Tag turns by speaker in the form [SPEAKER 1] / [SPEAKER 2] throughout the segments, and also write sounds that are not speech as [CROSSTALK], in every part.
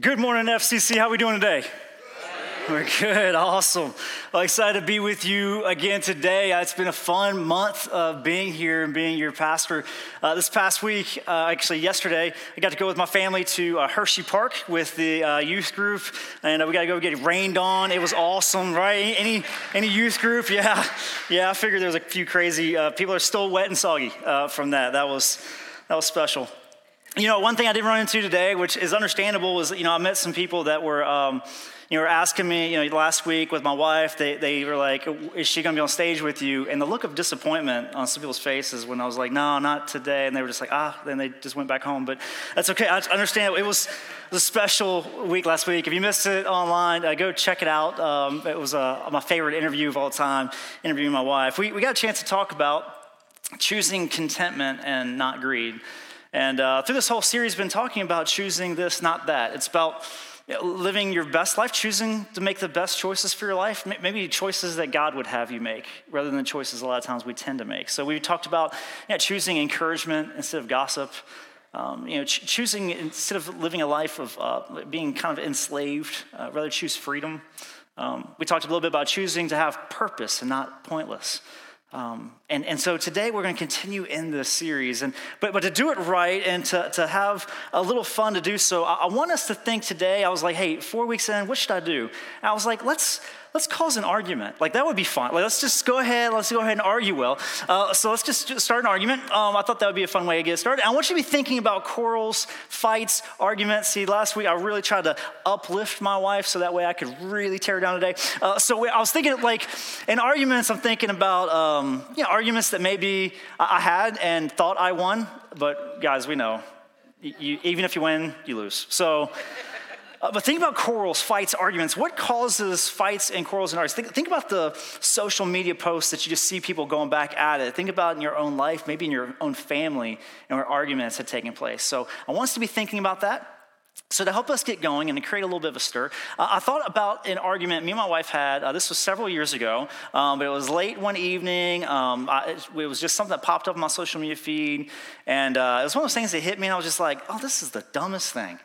[SPEAKER 1] Good morning, FCC. How are we doing today? We're good, awesome. Well, excited to be with you again today. Uh, it's been a fun month of being here and being your pastor. Uh, this past week, uh, actually yesterday, I got to go with my family to uh, Hershey Park with the uh, youth group, and uh, we got to go get rained on. It was awesome, right? Any any youth group? [LAUGHS] Yeah, yeah. I figured there was a few crazy people are still wet and soggy from that. That was that was special. You know, one thing I didn't run into today, which is understandable, was you know I met some people that were. Um, you know, were asking me, you know, last week with my wife, they, they were like, is she going to be on stage with you? And the look of disappointment on some people's faces when I was like, no, not today. And they were just like, ah, then they just went back home. But that's okay. I understand. It was, a special week last week. If you missed it online, uh, go check it out. Um, it was uh, my favorite interview of all time, interviewing my wife. We, we got a chance to talk about choosing contentment and not greed. And uh, through this whole series, been talking about choosing this, not that. It's about living your best life, choosing to make the best choices for your life, maybe choices that God would have you make, rather than the choices a lot of times we tend to make. So we talked about choosing encouragement instead of gossip. Um, you know, ch- choosing instead of living a life of uh, being kind of enslaved, uh, rather choose freedom. Um, we talked a little bit about choosing to have purpose and not pointless. Um, and, and so today we're going to continue in this series. And, but, but to do it right and to, to have a little fun to do so, I, I want us to think today. I was like, hey, four weeks in, what should I do? And I was like, let's, let's cause an argument. Like, that would be fun. Like, let's just go ahead, let's go ahead and argue well. Uh, so let's just start an argument. Um, I thought that would be a fun way to get started. I want you to be thinking about quarrels, fights, arguments. See, last week I really tried to uplift my wife so that way I could really tear her down today. Uh, so I was thinking, like, in arguments, I'm thinking about, um, you know, arguments that maybe I had and thought I won. But guys, we know, you, even if you win, you lose. So, uh, but think about quarrels, fights, arguments. What causes fights and quarrels and arguments? Think, think about the social media posts that you just see people going back at it. Think about in your own life, maybe in your own family, and where arguments had taken place. So I want us to be thinking about that. So, to help us get going and to create a little bit of a stir, uh, I thought about an argument me and my wife had. Uh, this was several years ago, um, but it was late one evening. Um, I, it, was just something that popped up on my social media feed. And uh, it was one of those things that hit me, and I was just like, oh, this is the dumbest thing.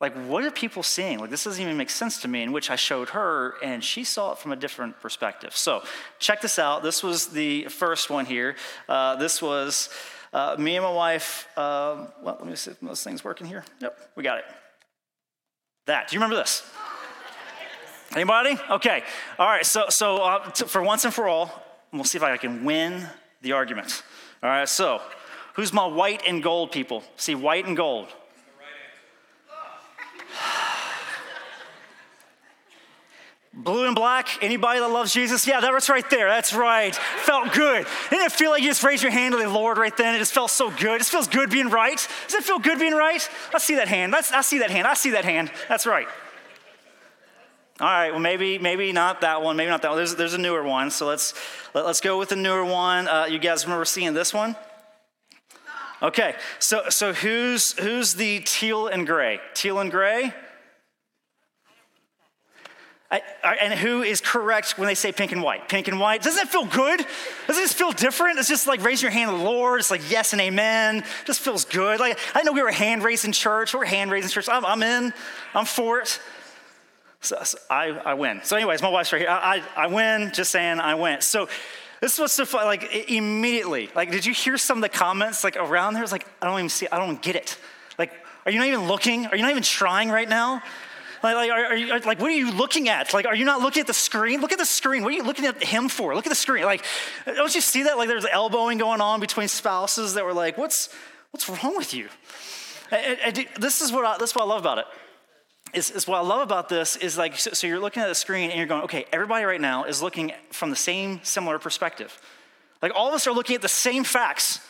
[SPEAKER 1] Like, what are people seeing? Like, this doesn't even make sense to me, in which I showed her, and she saw it from a different perspective. So, check this out. This was the first one here. Uh, this was uh, me and my wife. Uh, well, let me see if those things working here. Yep, we got it. That. Do you remember this? Anybody? Okay. All right. So, so uh, t- for once and for all, we'll see if I can win the argument. All right. So, who's my white and gold people? See, white and gold. Blue and black, anybody that loves Jesus? Yeah, that's right there. That's right. Felt good. Didn't it feel like you just raised your hand to the Lord right then? It just felt so good. It just feels good being right. Does it feel good being right? Let's see that hand. Let's, I see that hand. I see that hand. That's right. All right, well, maybe maybe not that one, maybe not that one. There's, there's a newer one, so let's, let, us let us go with the newer one. Uh, you guys remember seeing this one? Okay, so, so who's, who's the teal and gray? Teal and gray? And who is correct when they say pink and white? Pink and white. Doesn't it feel good? Doesn't it feel different? It's just like raising your hand to the Lord. It's like yes and amen. It just feels good. Like I know we were hand raising church. We're hand raising church. I'm, I'm, in. I'm for it. So, so, I, I win. So, anyways, my wife's right here. I, I, I win. Just saying, I win. So. This was so fun. Like immediately, like, did you hear some of the comments like around there? It's like I don't even see. I don't get it. Like, are you not even looking? Are you not even trying right now? Like, like, are, are you, like, what are you looking at? Like, are you not looking at the screen? Look at the screen. What are you looking at him for? Look at the screen. Like, don't you see that? Like, there's elbowing going on between spouses that were like, what's, what's wrong with you? And, and this is what I, this is what I love about it. Is, is what I love about this is like, so, so you're looking at the screen and you're going, okay, everybody right now is looking from the same similar perspective. Like, all of us are looking at the same facts.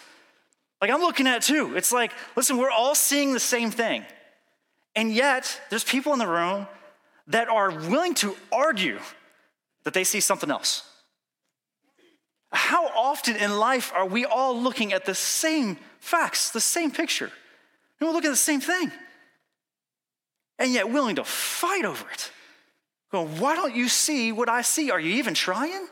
[SPEAKER 1] Like, I'm looking at it too. It's like, listen, we're all seeing the same thing. And yet, there's people in the room that are willing to argue that they see something else. How often in life are we all looking at the same facts, the same picture? And we're looking at the same thing. And yet willing to fight over it. Going, why don't you see what I see? Are you even trying?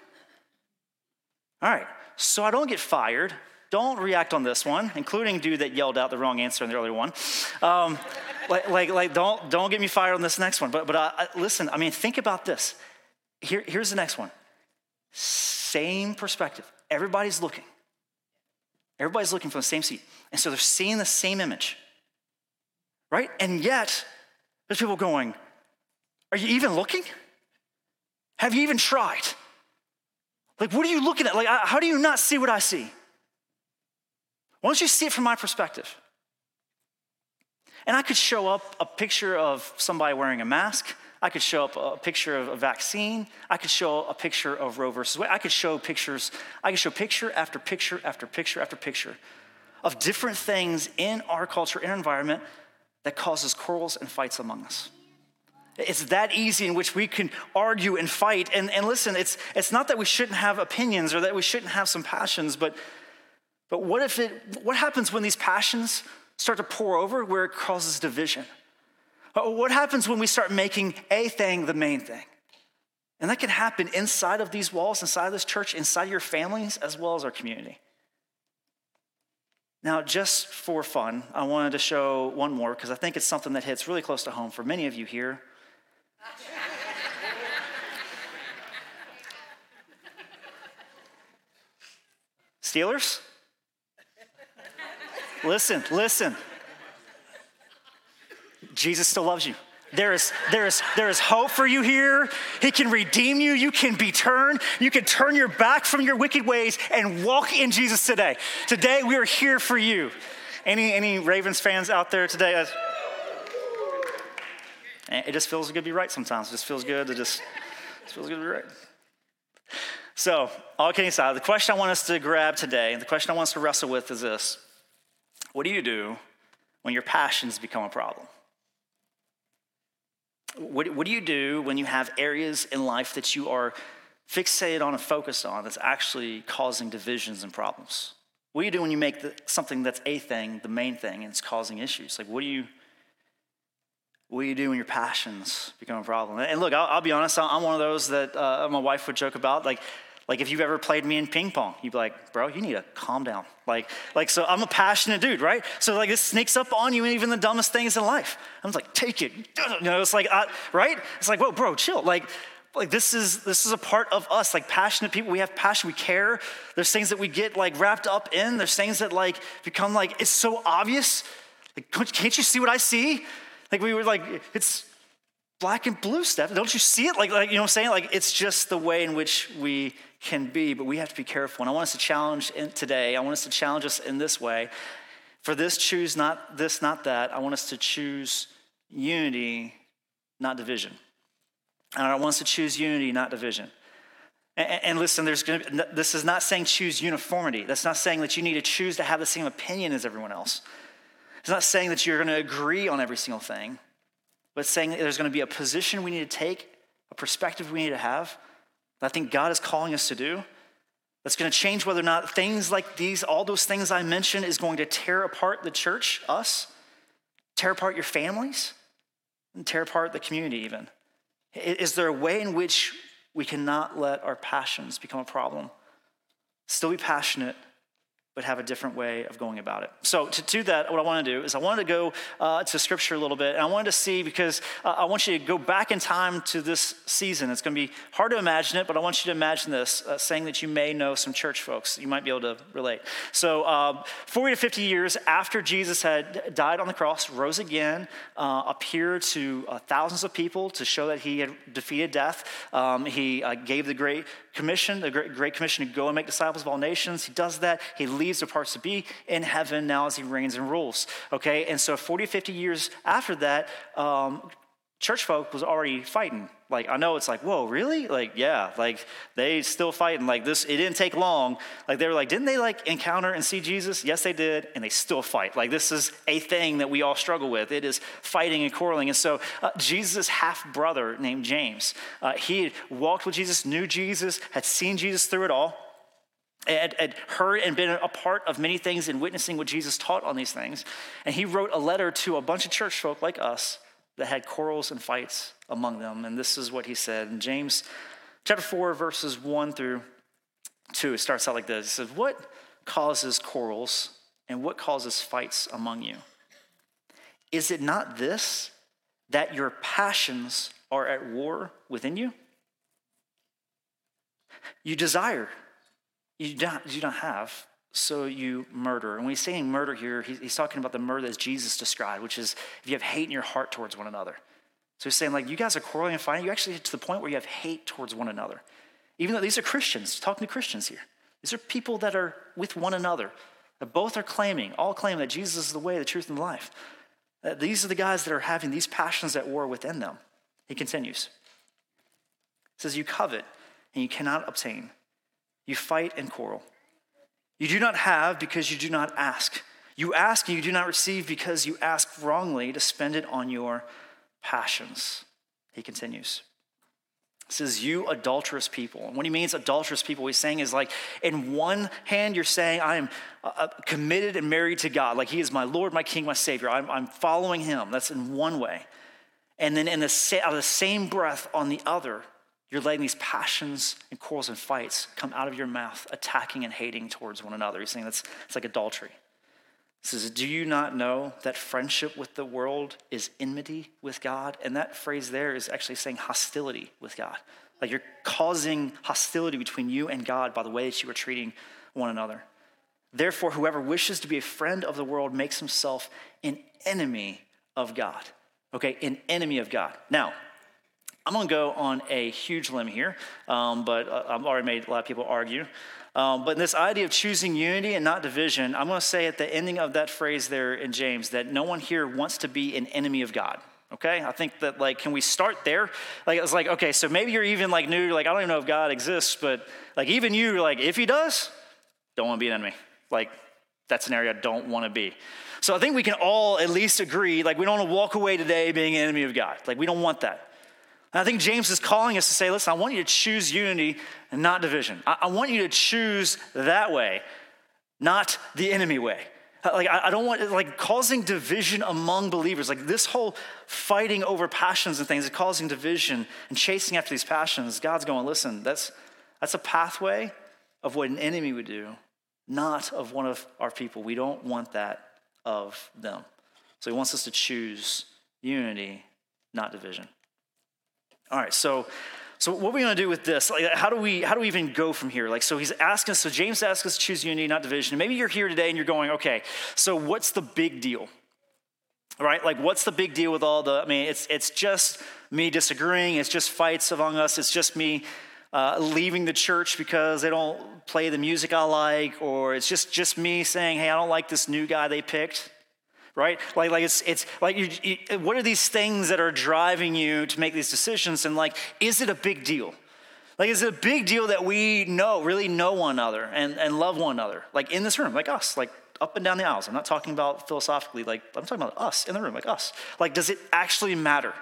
[SPEAKER 1] All right, so I don't get fired. Don't react on this one, including dude that yelled out the wrong answer in the earlier one. Um, like, like, like, don't, don't get me fired on this next one. But, but listen, I mean, think about this. Here, here's the next one. Same perspective. Everybody's looking. Everybody's looking from the same seat. And so they're seeing the same image, right? And yet, there's people going, Are you even looking? Have you even tried? Like, what are you looking at? Like, how do you not see what I see? Why don't you see it from my perspective? And I could show up a picture of somebody wearing a mask. I could show up a picture of a vaccine. I could show a picture of Roe versus Wade. I could show pictures. I could show picture after picture after picture after picture of different things in our culture, in our environment that causes quarrels and fights among us. It's that easy in which we can argue and fight. And, and listen, it's, it's not that we shouldn't have opinions or that we shouldn't have some passions, but, but what if it, what happens when these passions start to pour over where it causes division? Uh, what happens when we start making a thing the main thing? And that can happen inside of these walls, inside of this church, inside of your families, as well as our community. Now, just for fun, I wanted to show one more because I think it's something that hits really close to home for many of you here. [LAUGHS] Steelers? Listen, listen. Jesus still loves you. There is, there, is, there is hope for you here. He can redeem you. You can be turned. You can turn your back from your wicked ways and walk in Jesus today. Today, we are here for you. Any, any Ravens fans out there today? Eh, it just feels good to be right sometimes. It just feels good to just, it feels good to be right. So, all kidding aside, the question I want us to grab today, the question I want us to wrestle with is this What do you do when your passions become a problem? What, what do you do when you have areas in life that you are fixated on and focused on that's actually causing divisions and problems? What do you do when you make the, something that's a thing the main thing and it's causing issues? Like, what do you what do you do when your passions become a problem? And look, I'll, I'll be honest, I'm one of those that uh, my wife would joke about. Like, like if you've ever played me in ping pong, you'd be like, bro, you need to calm down. Like, like so I'm a passionate dude, right? So like this sneaks up on you in even the dumbest things in life. I'm like, take it. [LAUGHS] You know, it's like, right? It's like, whoa, bro, chill. Like, like this is this is a part of us like passionate people we have passion we care there's things that we get like wrapped up in there's things that like become like it's so obvious like can't you see what i see like we were like, it's black and blue stuff. Don't you see it? Like, like, you know what I'm saying? Like, it's just the way in which we can be, but we have to be careful. And I want us to challenge in, today, I want us to challenge us in this way. For this, choose not this, not that. I want us to choose unity, not division. And I want us to choose unity, not division. And, listen, there's gonna be, this is not saying choose uniformity. That's not saying that you need to choose to have the same opinion as everyone else. It's not saying that you're going to agree on every single thing, but saying there's going to be a position we need to take, a perspective we need to have that I think God is calling us to do. That's going to change whether or not things like these, all those things I mentioned, is going to tear apart the church, us, tear apart your families, and tear apart the community, even. Is there a way in which we cannot let our passions become a problem? Still be passionate but have a different way of going about it. So, to do that, what I want to do is I wanted to go uh, to scripture a little bit, and I wanted to see because uh, I want you to go back in time to this season. It's going to be hard to imagine it, but I want you to imagine this uh, saying that you may know some church folks. You might be able to relate. So, um, 40 to 50 years after Jesus had died on the cross, rose again, uh, appeared to uh, thousands of people to show that he had defeated death. Um, he uh, gave the Great Commission, the Great, Great Commission to go and make disciples of all nations. He does that. He leaves the parts to be in heaven now as he reigns and rules. Okay, and so 40, 50 years after that, um, church folk was already fighting. Like, I know it's like, whoa, really? Like, yeah, like they still fighting. Like this, it didn't take long. Like they were like, didn't they like encounter and see Jesus? Yes, they did, and they still fight. Like this is a thing that we all struggle with. It is fighting and quarreling. And so uh, Jesus' half brother named James, uh, he walked with Jesus, knew Jesus, had seen Jesus through it all had, had heard and been a part of many things and witnessing what Jesus taught on these things. And he wrote a letter to a bunch of church folk like us that had quarrels and fights among them. And this is what he said in James chapter 4, verses 1 through 2. It starts out like this It says, What causes quarrels and what causes fights among you? is it not this, that your passions are at war within you? You desire, you don't, you don't have, so you murder. And when he's saying murder here, he's talking about the murder as Jesus described, which is if you have hate in your heart towards one another. So he's saying, like, you guys are quarreling and fighting. You actually get to the point where you have hate towards one another. Even though these are Christians, talking to Christians here. These are people that are with one another. That both are claiming, all claim that Jesus is the way, the truth, and the life. That these are the guys that are having these passions at war within them. He continues. He says, You covet and you cannot obtain. You fight and quarrel. You do not have because you do not ask. You ask and you do not receive because you ask wrongly to spend it on your passions. He continues. He says, You adulterous people. And what he means, adulterous people, he's saying is like, in one hand, you're saying, I am uh, uh, committed and married to God. Like, he is my Lord, my King, my Savior. I'm, I'm following him. That's in one way. And then in the, out of the same breath on the other, you're letting these passions and quarrels and fights come out of your mouth, attacking and hating towards one another. He's saying that's it's like adultery. He says, Do you not know that friendship with the world is enmity with God? And that phrase there is actually saying hostility with God. Like you're causing hostility between you and God by the way that you are treating one another. Therefore, whoever wishes to be a friend of the world makes himself an enemy of God. Okay, an enemy of God. Now, I'm going to go on a huge limb here, um, but uh, I've already made a lot of people argue. Um, but this idea of choosing unity and not division, I'm going to say at the ending of that phrase there in James that no one here wants to be an enemy of God. Okay, I think that like, can we start there? Like, it's like, okay, so maybe you're even like new, like I don't even know if God exists, but like even you, like if He does, don't want to be an enemy. Like that's an area I don't want to be. So I think we can all at least agree, like we don't want to walk away today being an enemy of God. Like we don't want that. And I think James is calling us to say, listen, I want you to choose unity and not division. I, I want you to choose that way, not the enemy way. Uh, like, I, I don't want, like, causing division among believers. Like, this whole fighting over passions and things causing division and chasing after these passions. God's going, listen, that's, that's a pathway of what an enemy would do, not of one of our people. We don't want that of them. So he wants us to choose unity, not division. All right, so so what are we going to do with this? Like, how do we how do we even go from here? Like, so he's asking. So James asks us to choose unity, not division. maybe you're here today and you're going, okay. So what's the big deal? Right? Like, what's the big deal with all the? I mean, it's it's just me disagreeing. It's just fights among us. It's just me uh, leaving the church because they don't play the music I like, or it's just just me saying, hey, I don't like this new guy they picked right? Like, like it's, it's like, you, you, what are these things that are driving you to make these decisions? And like, is it a big deal? Like, is it a big deal that we know, really know one another and, and love one another? Like in this room, like us, like up and down the aisles. I'm not talking about philosophically, like, I'm talking about us in the room, like us. Like, does it actually matter?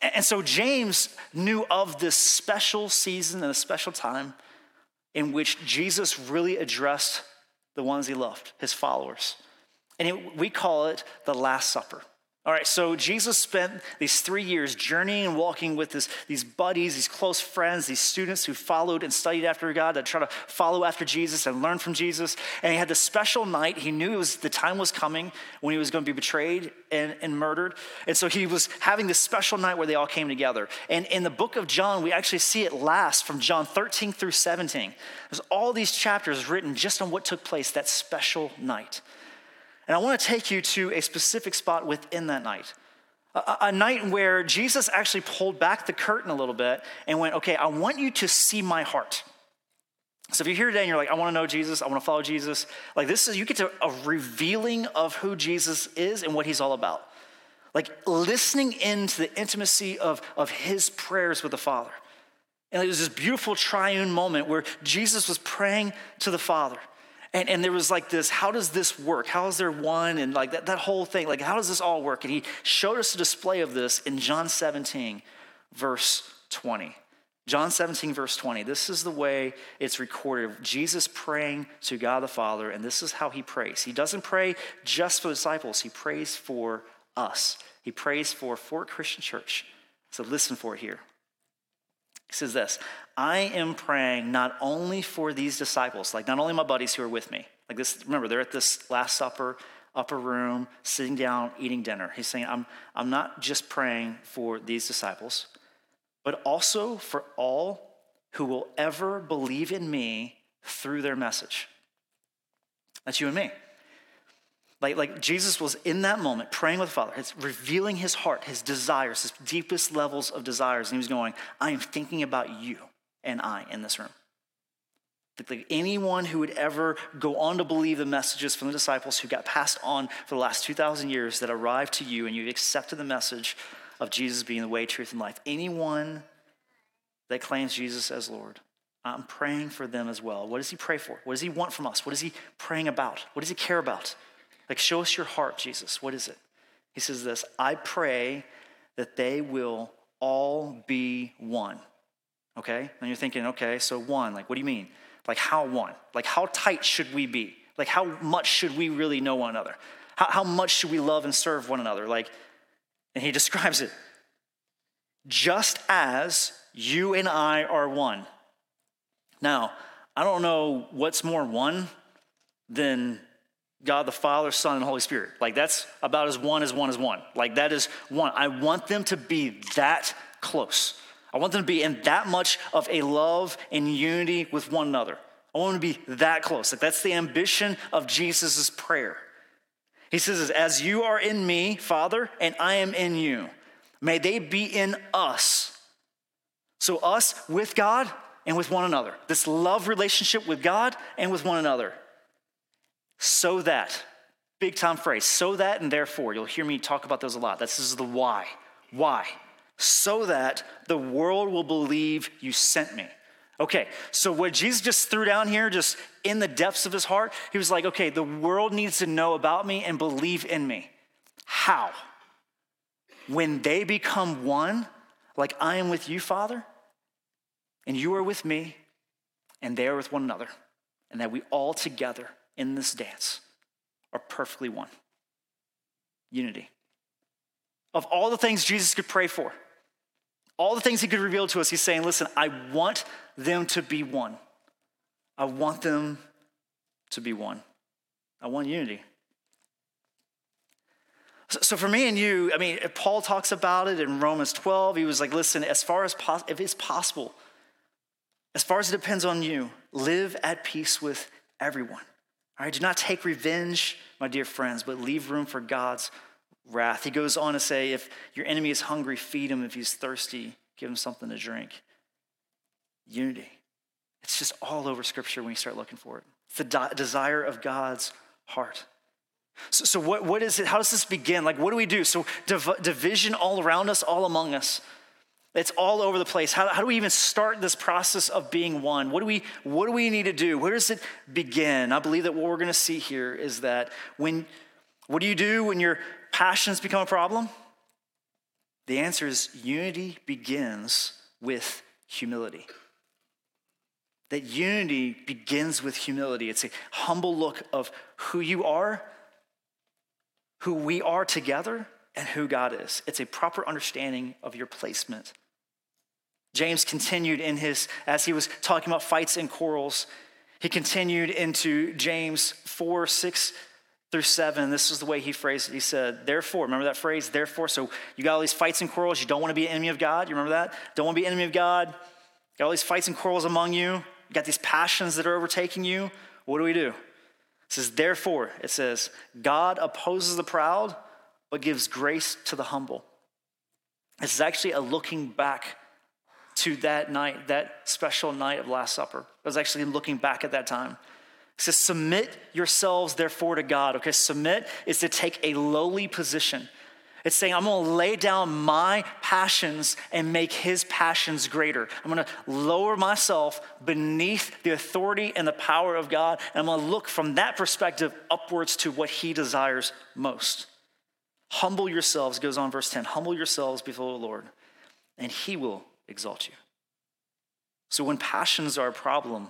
[SPEAKER 1] And so James knew of this special season and a special time in which Jesus really addressed the ones he loved, his followers. And it, we call it the Last Supper. All right, so Jesus spent these three years journeying and walking with his, these buddies, these close friends, these students who followed and studied after God, that try to follow after Jesus and learn from Jesus. And he had this special night. He knew it was, the time was coming when he was going to be betrayed and, and murdered. And so he was having this special night where they all came together. And in the book of John, we actually see it last from John 13 through 17. There's all these chapters written just on what took place that special night. And I want to take you to a specific spot within that night. A, a, night where Jesus actually pulled back the curtain a little bit and went, okay, I want you to see my heart. So if you're here today and you're like, I want to know Jesus, I want to follow Jesus, like this is, you get to a revealing of who Jesus is and what he's all about. Like listening into the intimacy of, of his prayers with the Father. And it was this beautiful triune moment where Jesus was praying to the Father. And, and there was like this, how does this work? How is there one? And like that, that whole thing, like how does this all work? And he showed us a display of this in John 17, verse 20. John 17, verse 20. This is the way it's recorded. Jesus praying to God the Father, and this is how he prays. He doesn't pray just for the disciples, he prays for us. He prays for Fork Christian Church. So listen for it here. He says this I am praying not only for these disciples, like not only my buddies who are with me, like this, remember, they're at this Last Supper. upper room, sitting down, eating dinner. He's saying, I'm, I'm not just praying for these disciples, but also for all who will ever believe in me through their message. That's you and me. Like, like Jesus was in that moment praying with the Father, it's revealing his heart, his desires, his deepest levels of desires. And he was going, I am thinking about you and I in this room. Like anyone who would ever go on to believe the messages from the disciples who got passed on for the last 2,000 years that arrived to you and you accepted the message of Jesus being the way, truth, and life. Anyone that claims Jesus as Lord, I'm praying for them as well. What does he pray for? What does he want from us? What is he praying about? What does he care about? Like, show us your heart, Jesus. What is it? He says this I pray that they will all be one. Okay? And you're thinking, okay, so one, like, what do you mean? Like, how one? Like, how tight should we be? Like, how much should we really know one another? How, how much should we love and serve one another? Like, and he [LAUGHS] describes it just as you and I are one. Now, I don't know what's more one than God the Father, Son, and Holy Spirit. Like that's about as one as one as one. Like that is one. I want them to be that close. I want them to be in that much of a love and unity with one another. I want them to be that close. Like that's the ambition of Jesus' prayer. He says, As you are in me, Father, and I am in you, may they be in us. So, us with God and with one another. This love relationship with God and with one another so that, big time phrase, so that and therefore. You'll hear me talk about those a lot. This is the why. Why? So that the world will believe you sent me. Okay, so what Jesus just threw down here, just in the depths of his heart, he was like, okay, the world needs to know about me and believe in me. How? When they become one, like I am with you, Father, and you are with me, and they are with one another, and that we all together in this dance are perfectly one unity. Of all the things Jesus could pray for, all the things he could reveal to us, he's saying, Listen, I want them to be one. I want them to be one. I want unity. So for me and you, I mean, Paul talks about it in Romans 12. He was like, listen, as far as pos- if it's possible, as far as it depends on you, live at peace with everyone. All right, do not take revenge, my dear friends, but leave room for God's wrath. He goes on to say, if your enemy is hungry, feed him. If he's thirsty, give him something to drink. Unity. It's just all over Scripture when you start looking for it. It's the de- desire of God's heart. So, so what, what is it? How does this begin? Like, what do we do? So, div- division all around us, all among us. It's all over the place. How, how do we even start this process of being one? What do, we, what do we need to do? Where does it begin? I believe that what we're going to see here is that when, what do you do when your passions become a problem? The answer is unity begins with humility. That unity begins with humility. It's a humble look of who you are, who we are together, and who God is. It's a proper understanding of your placement James continued in his, as he was talking about fights and quarrels, he continued into James 4, 6 through 7. This is the way he phrased it. He said, Therefore, remember that phrase, therefore? So you got all these fights and quarrels. You don't want to be an enemy of God. You remember that? Don't want to be enemy of God. You got all these fights and quarrels among you. You got these passions that are overtaking you. What do we do? It says, Therefore, it says, God opposes the proud, but gives grace to the humble. This is actually a looking back to that night, that special night of Last Supper. I was actually looking back at that time. It says, Submit yourselves, therefore, to God. Okay, submit is to take a lowly position. It's saying, I'm gonna lay down my passions and make his passions greater. I'm gonna lower myself beneath the authority and the power of God, and I'm gonna look from that perspective upwards to what he desires most. Humble yourselves, goes on verse 10 humble yourselves before the Lord, and he will exalt you. So when passions are a problem,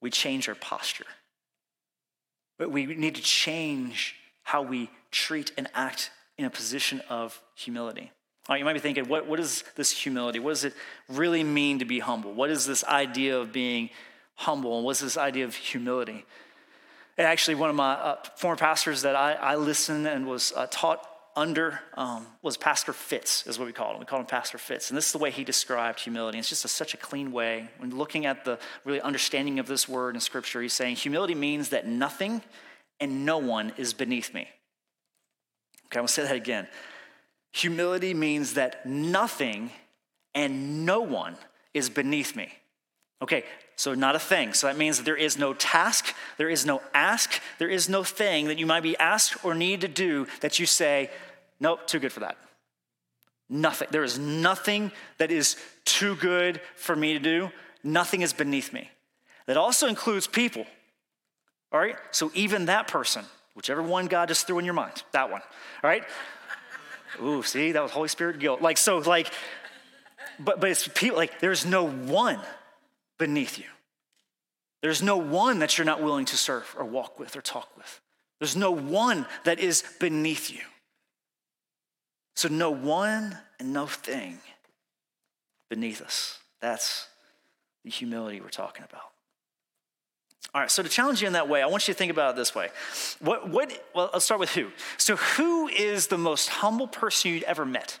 [SPEAKER 1] we change our posture. But we need to change how we treat and act in a position of humility. All right, you might be thinking, what, what is this humility? What does it really mean to be humble? What is this idea of being humble? And what's this idea of humility? And actually, one of my uh, former pastors that I, I listened and was uh, taught under um, was Pastor Fitz, is what we called him. We called him Pastor Fitz. And this is the way he described humility. It's just a, such a clean way. When looking at the really understanding of this word in Scripture, he's saying humility means that nothing and no one is beneath me. Okay, I'm gonna say that again. Humility means that nothing and no one is beneath me. Okay, so not a thing. So that means that there is no task, there is no ask, there is no thing that you might be asked or need to do that you say, Nope, too good for that. Nothing. There is nothing that is too good for me to do. Nothing is beneath me. That also includes people. All right? So even that person, whichever one God just threw in your mind, that one. All right? Ooh, see, that was Holy Spirit guilt. Like, so, like, but but it's people, like, there's no one beneath you. There's no one that you're not willing to serve or walk with or talk with. There's no one that is beneath you. So, no one and no thing beneath us. That's the humility we're talking about. All right, so to challenge you in that way, I want you to think about it this way. What, what, well, let's start with who. So, who is the most humble person you'd ever met?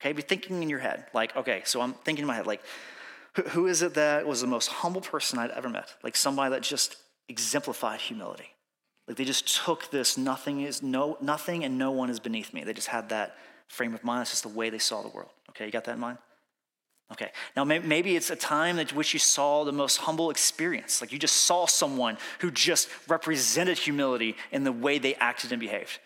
[SPEAKER 1] Okay, be thinking in your head, like, okay, so I'm thinking in my head, like, who is it that was the most humble person I'd ever met? Like somebody that just exemplified humility. Like they just took this nothing is no nothing and no one is beneath me. They just had that frame of mind. That's just the way they saw the world. Okay, you got that in mind? Okay. Now maybe it's a time at which you saw the most humble experience. Like you just saw someone who just represented humility in the way they acted and behaved.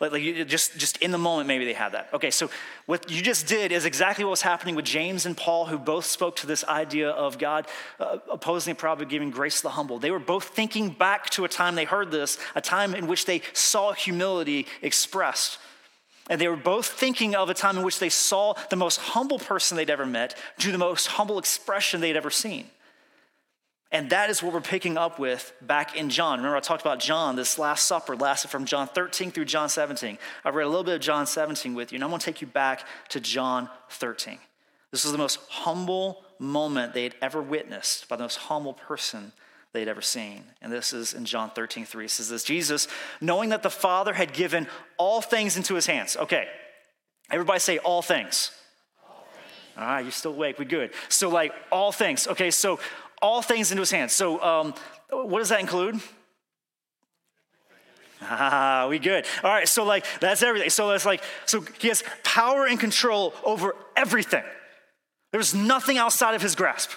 [SPEAKER 1] Like, like you, just, just in the moment, maybe they had that. Okay, so what you just did is exactly what was happening with James and Paul, who both spoke to this idea of God uh, opposing the proud but giving grace to the humble. They were both thinking back to a time they heard this, a time in which they saw humility expressed. And they were both thinking of a time in which they saw the most humble person they'd ever met do the most humble expression they'd ever seen. And that is what we're picking up with back in John. Remember, I talked about John, this Last Supper lasted from John 13 through John 17. I read a little bit of John 17 with you, and I'm going to take you back to John 13. This was the most humble moment they had ever witnessed by the most humble person they had ever seen. And this is in John 13, 3. It says this Jesus, knowing that the Father had given all things into his hands. Okay, everybody say all things. All, things. all right, you're still awake. We good. So, like, all things. Okay, so all things into his hands. So, um, what does that include? Ah, we good. All right, so like that's everything. So that's like, so he has power and control over everything. There's nothing outside of his grasp.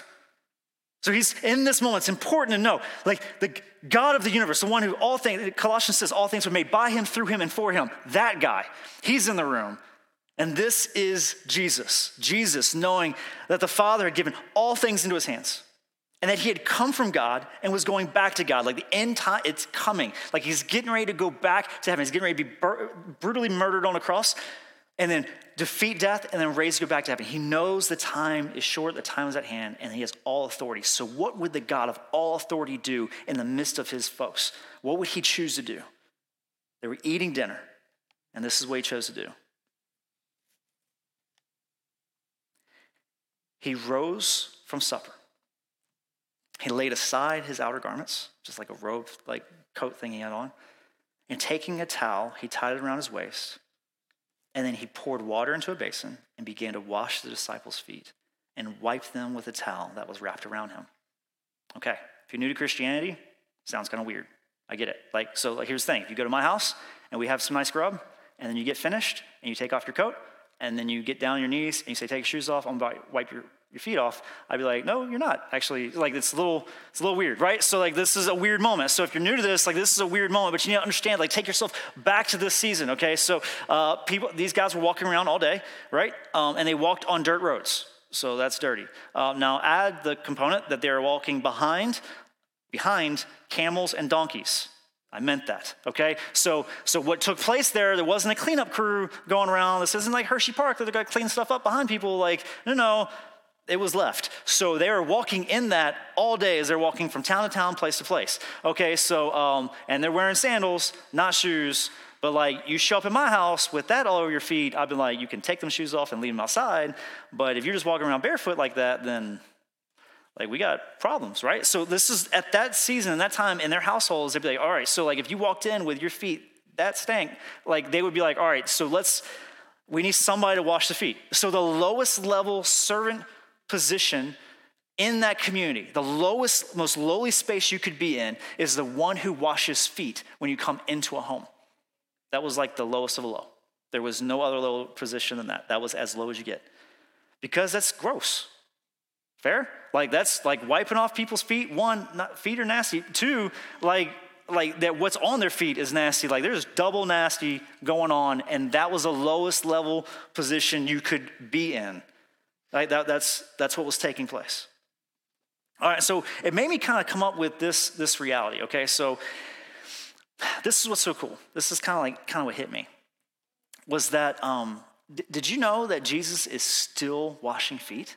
[SPEAKER 1] So he's in this moment. It's important to know, like the God of the universe, the one who all things, Colossians says all things were made by him, through him, and for him. That guy, he's in the room. And this is Jesus. Jesus, knowing that the Father had given all things into his hands and that he had come from God and was going back to God. Like the end time, it's coming. Like he's getting ready to go back to heaven. He's getting ready to be bur- brutally murdered on a cross and then defeat death and then raise to go back to heaven. He knows the time is short, the time is at hand, and he has all authority. So, what would the God of all authority do in the midst of his folks? What would he choose to do? They were eating dinner, and this is what he chose to do. He rose from supper he laid aside his outer garments, just like a robe, like coat thing he had on, and taking a towel, he tied it around his waist. And then he poured water into a basin and began to wash the disciples' feet and wipe them with a towel that was wrapped around him. Okay, if you're new to Christianity, sounds kind of weird. I get it. Like, so like, here's the thing: if you go to my house and we have some nice grub, and then you get finished and you take off your coat, and then you get down on your knees and you say, "Take your shoes off. I'm about to wipe your your feet off, I'd be like, no, you're not. Actually, like it's a little, it's a little weird, right? So like this is a weird moment. So if you're new to this, like this is a weird moment, but you need to understand, like take yourself back to this season, okay? So uh, people, these guys were walking around all day, right? Um, and they walked on dirt roads, so that's dirty. Uh, now add the component that they're walking behind, behind camels and donkeys. I meant that, okay? So, so what took place there, there wasn't a cleanup crew going around. This isn't like Hershey Park that they're gonna clean stuff up behind people. Like, no, no, it was left. So they were walking in that all day as they're walking from town to town, place to place. Okay, so, um, and they're wearing sandals, not shoes. But like, you show up in my house with that all over your feet, I've been like, you can take them shoes off and leave them outside. But if you're just walking around barefoot like that, then Like we got problems, right? So this is at that season and that time in their households, they'd be like, all right, so like if you walked in with your feet that stank, like they would be like, all right, so let's we need somebody to wash the feet. So the lowest level servant position in that community, the lowest, most lowly space you could be in is the one who washes feet when you come into a home. That was like the lowest of a low. There was no other low position than that. That was as low as you get. Because that's gross. Fair? Like that's like wiping off people's feet. One, not, feet are nasty. Two, like like that what's on their feet is nasty. Like there's double nasty going on, and that was the lowest level position you could be in. Right? That, that's that's what was taking place. All right, so it made me kind of come up with this, this reality, okay? So this is what's so cool. This is kind of like kind of what hit me. Was that um, d- did you know that Jesus is still washing feet?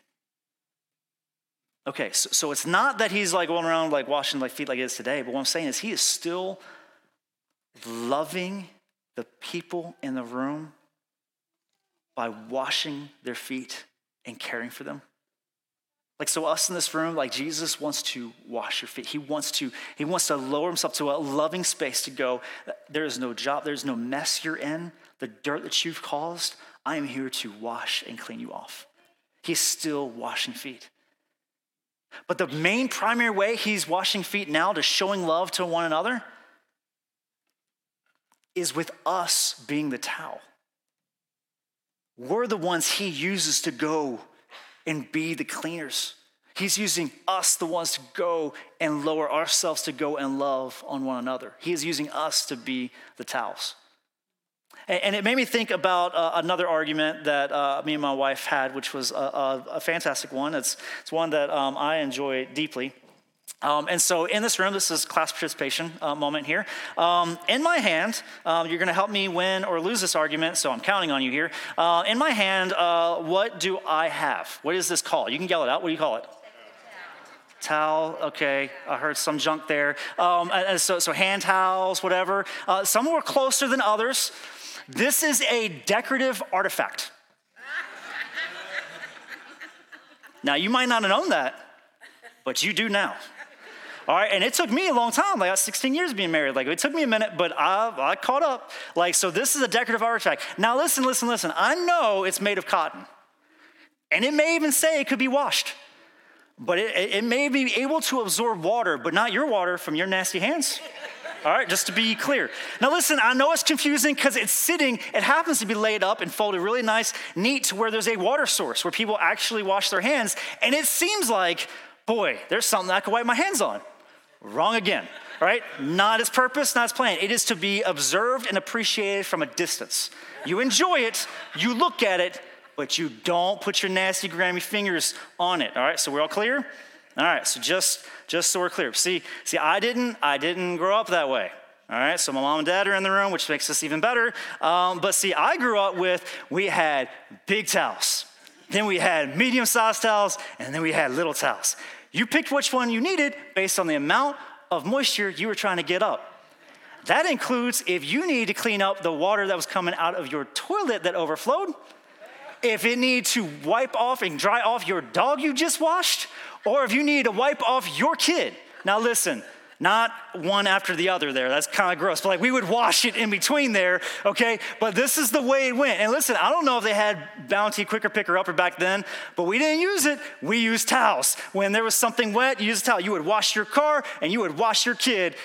[SPEAKER 1] Okay, so, so it's not that he's like going around like washing like feet like it is today, but what I'm saying is he is still loving the people in the room by washing their feet and caring for them. Like so us in this room, like Jesus wants to wash your feet. He wants to, he wants to lower himself to a loving space to go, there is no job, there's no mess you're in, the dirt that you've caused, I am here to wash and clean you off. He's still washing feet. But the main primary way he's washing feet now to showing love to one another is with us being the towel. We're the ones he uses to go and be the cleaners. He's using us, the ones to go and lower ourselves to go and love on one another. He is using us to be the towels. And it made me think about uh, another argument that uh, me and my wife had, which was a, a, a fantastic one. It's, it's one that um, I enjoy deeply. Um, and so in this room, this is class participation uh, moment here. Um, in my hand, um, you're going to help me win or lose this argument, so I'm counting on you here. Uh, in my hand, uh, what do I have? What is this called? You can yell it out. What do you call it? Towel, okay, I heard some junk there. Um, so, so, hand towels, whatever. Uh, some were closer than others. This is a decorative artifact. now, you might not have known that, but you do now. All right, and it took me a long time. Like I was 16 years being married. Like it took me a minute, but I, I caught up. Like so, this is a decorative artifact. Now listen, listen, listen. I know it's made of cotton, and it may even say it could be washed, but it, it may be able to absorb water, but not your water from your nasty hands. All right, just to be clear. Now, listen, I know it's confusing because it's sitting, it happens to be laid up and folded really nice, neat to where there's a water source where people actually wash their hands. And it seems like, boy, there's something I could wipe my hands on. Wrong again, right? Not its purpose, not its plan. It is to be observed and appreciated from a distance. You enjoy it, you look at it, but you don't put your nasty, grimy fingers on it. All right, so we're all clear? All right, so just just so we're clear. See, see, I didn't, I didn't grow up that way. All right, so my mom and dad are in the room, which makes this even better. Um, but see, I grew up with we had big towels, then we had medium-sized towels, and then we had little towels. You picked which one you needed based on the amount of moisture you were trying to get up. That includes if you need to clean up the water that was coming out of your toilet that overflowed, if it needs to wipe off and dry off your dog you just washed, or if you need to wipe off your kid. Now, listen, not one after the other there. That's kind of gross. But like we would wash it in between there, okay? But this is the way it went. And listen, I don't know if they had Bounty Quicker Picker Upper back then, but we didn't use it. We used towels. When there was something wet, you used a towel. You would wash your car and you would wash your kid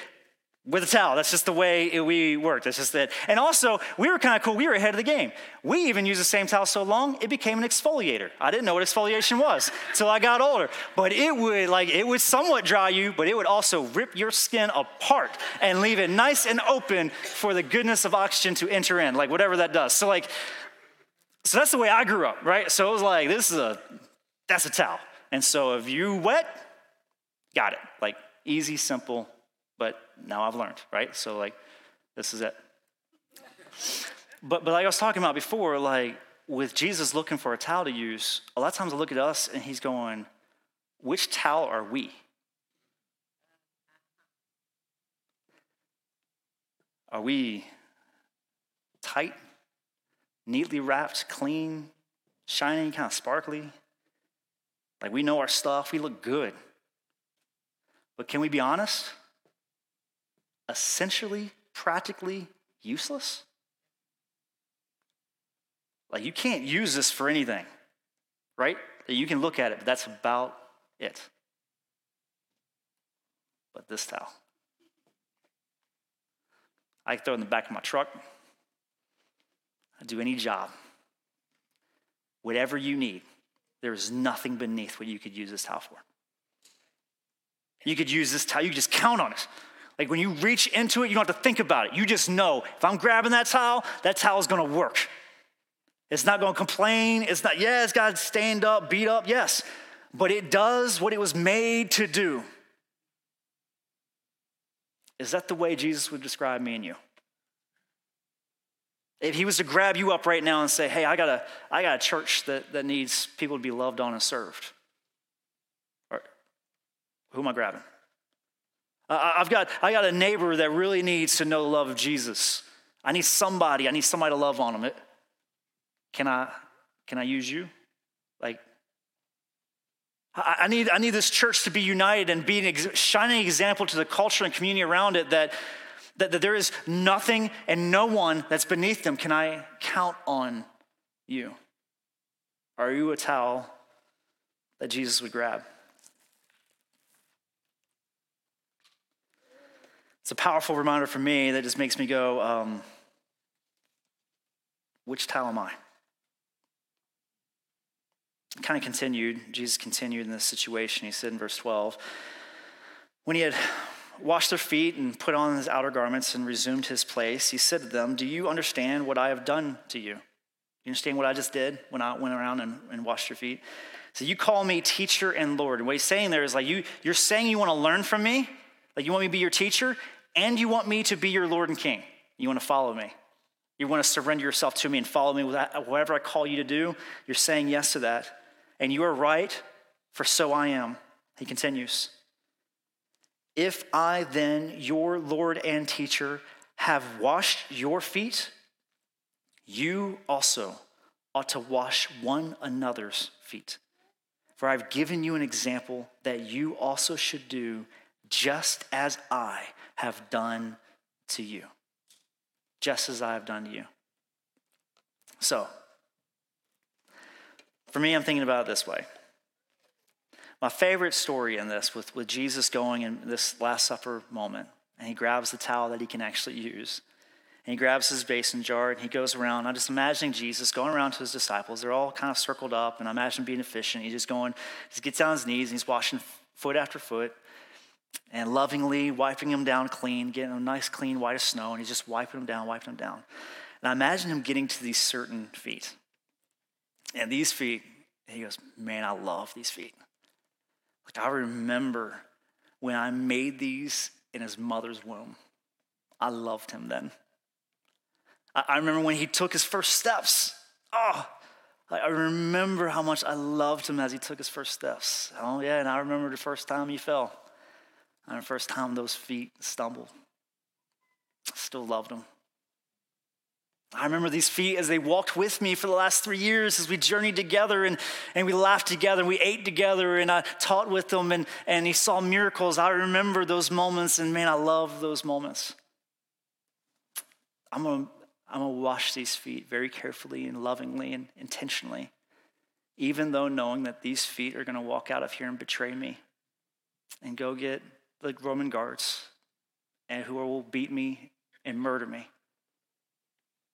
[SPEAKER 1] with a towel. That's just the way we worked. That's just it. And also, we were kind of cool. We were ahead of the game. We even used the same towel so long it became an exfoliator. I didn't know what exfoliation was until I got older. But it would like it would somewhat dry you, but it would also rip your skin apart and leave it nice and open for the goodness of oxygen to enter in, like whatever that does. So like, so that's the way I grew up, right? So it was like this is a that's a towel. And so if you wet, got it. Like easy, simple, but now I've learned, right? So, like, this is it. But, but like I was talking about before, like, with Jesus looking for a towel to use, a lot of times I look at us and he's going, which towel are we? Are we tight, neatly wrapped, clean, shiny, kind of sparkly? Like we know our stuff, we look good. But can we be honest? Essentially, practically useless? Like you can't use this for anything, right? You can look at it, but that's about it. But this towel, I throw it in the back of my truck. I do any job. Whatever you need, there is nothing beneath what you could use this towel for. You could use this towel, you just count on it. Like when you reach into it, you don't have to think about it. You just know if I'm grabbing that towel, that towel is gonna work. It's not gonna complain. It's not, yeah, it's gotta stand up, beat up, yes, but it does what it was made to do. Is that the way Jesus would describe me and you? If he was to grab you up right now and say, hey, I got a, I got a church that, that needs people to be loved on and served, or, who am I grabbing? I've got, I got a neighbor that really needs to know the love of Jesus. I need somebody, I need somebody to love on them. Can I, can I use you? Like, I need, I need this church to be united and be an ex- shining example to the culture and community around it that, that, that there is nothing and no one that's beneath them. Can I count on you? Are you a towel that Jesus would grab? It's a powerful reminder for me that just makes me go, um, which towel am I? Kind of continued, Jesus continued in this situation. He said in verse 12, when he had washed their feet and put on his outer garments and resumed his place, he said to them, Do you understand what I have done to you? You understand what I just did when I went around and, and washed your feet? So you call me teacher and Lord. And what he's saying there is like, you, you're saying you want to learn from me? Like you want me to be your teacher? And you want me to be your Lord and King. You want to follow me. You want to surrender yourself to me and follow me with whatever I call you to do. You're saying yes to that. And you are right, for so I am. He continues. If I then, your Lord and teacher, have washed your feet, you also ought to wash one another's feet. For I've given you an example that you also should do just as I have done to you, just as I have done to you. So, for me, I'm thinking about it this way. My favorite story in this, with, with Jesus going in this Last Supper moment, and he grabs the towel that he can actually use. And he grabs his basin jar and he goes around. I'm just imagining Jesus going around to his disciples. They're all kind of circled up, and I imagine being efficient. He's just going, just gets down on his knees and he's washing foot after foot and lovingly wiping him down clean, getting him nice, clean, white as snow, and he's just wiping him down, wiping him down. And I imagine him getting to these certain feet. And these feet, he goes, Man, I love these feet. Like, I remember when I made these in his mother's womb. I loved him then. I remember when he took his first steps. Oh, I remember how much I loved him as he took his first steps. Oh, yeah, and I remember the first time he fell. And the first time those feet stumbled, still loved them. I remember these feet as they walked with me for the last three years as we journeyed together and, and we laughed together and we ate together and I taught with them and, and he saw miracles. I remember those moments and man, I love those moments. I'm gonna, I'm gonna wash these feet very carefully and lovingly and intentionally, even though knowing that these feet are gonna walk out of here and betray me and go get the Roman guards and who will beat me and murder me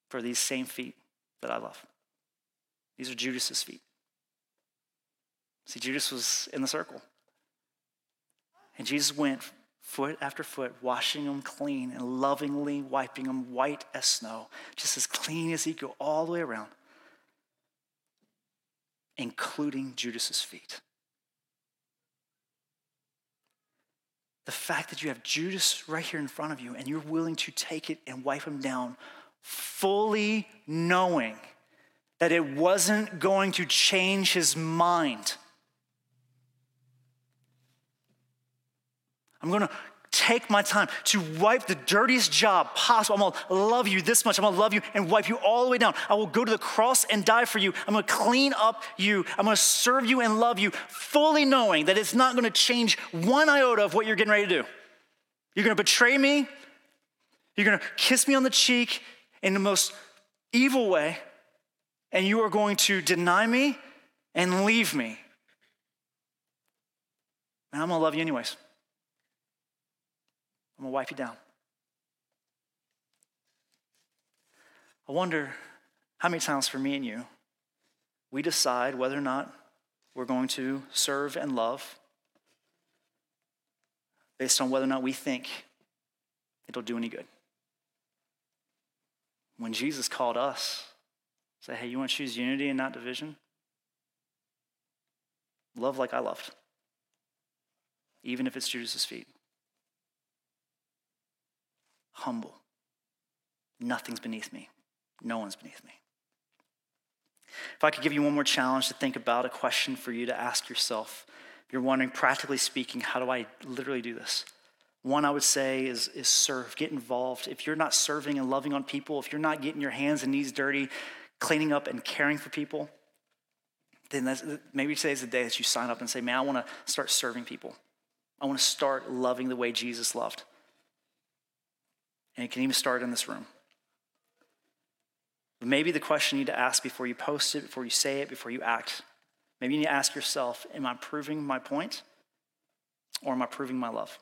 [SPEAKER 1] for these same feet that I love. These are Judas's feet. See, Judas was in the circle. And Jesus went foot after foot, washing them clean and lovingly wiping them white as snow, just as clean as he could all the way around, including Judas's feet. The fact that you have Judas right here in front of you and you're willing to take it and wipe him down, fully knowing that it wasn't going to change his mind. I'm going to take my time to wipe the dirtiest job possible. I'm gonna love you this much. I'm gonna love you and wipe you all the way down. I will go to the cross and die for you. I'm gonna clean up you. I'm gonna serve you and love you, fully knowing that it's not gonna change one iota of what you're getting ready to do. You're gonna betray me. You're gonna kiss me on the cheek in the most evil way, and you are going to deny me and leave me. And I'm gonna love you anyways. I'm gonna wipe you down. I wonder how many times for me and you, we decide whether or not we're going to serve and love based on whether or not we think it'll do any good. When Jesus called us, say, hey, you want to choose unity and not division? Love like I loved, even if it's Judas's feet. Humble. Nothing's beneath me. No one's beneath me. If I could give you one more challenge to think about, a question for you to ask yourself, if you're wondering, practically speaking, how do I literally do this? One I would say is, is serve, get involved. If you're not serving and loving on people, if you're not getting your hands and knees dirty, cleaning up and caring for people, then maybe today's the day that you sign up and say, man, I want to start serving people. I want to start loving the way Jesus loved. And it can even start in this room. But maybe the question you need to ask before you post it, before you say it, before you act, maybe you need to ask yourself Am I proving my point or am I proving my love?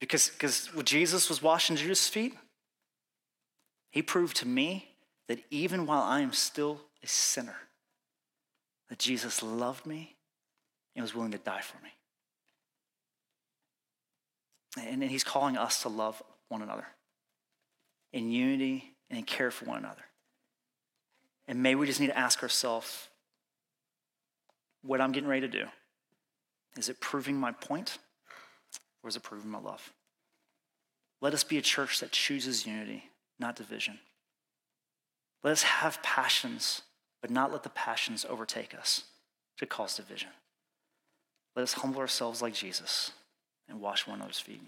[SPEAKER 1] Because, because when Jesus was washing Judas' feet, he proved to me that even while I am still a sinner, that Jesus loved me and was willing to die for me. And he's calling us to love one another in unity and in care for one another. And maybe we just need to ask ourselves what I'm getting ready to do. Is it proving my point or is it proving my love? Let us be a church that chooses unity, not division. Let us have passions, but not let the passions overtake us to cause division. Let us humble ourselves like Jesus and wash one another's feet.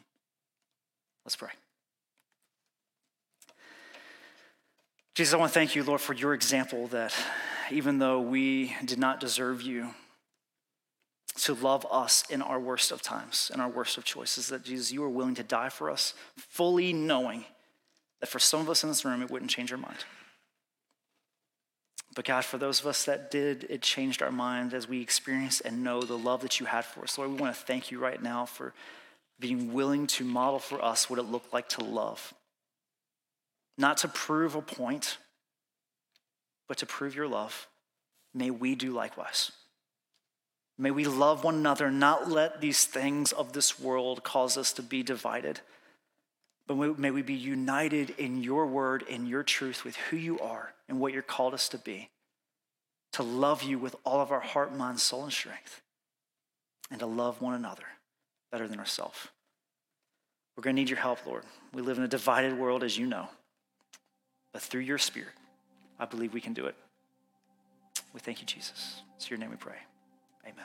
[SPEAKER 1] Let's pray. Jesus, I want to thank you, Lord, for your example that even though we did not deserve you to love us in our worst of times, in our worst of choices, that Jesus, you were willing to die for us, fully knowing that for some of us in this room, it wouldn't change our mind. But God, for those of us that did, it changed our mind as we experienced and know the love that you had for us. Lord, we want to thank you right now for being willing to model for us what it looked like to love. Not to prove a point, but to prove your love. May we do likewise. May we love one another, not let these things of this world cause us to be divided, but may we be united in your word and your truth with who you are and what you're called us to be, to love you with all of our heart, mind, soul, and strength, and to love one another better than ourselves. We're going to need your help, Lord. We live in a divided world, as you know. But through your Spirit, I believe we can do it. We thank you, Jesus. It's your name we pray. Amen.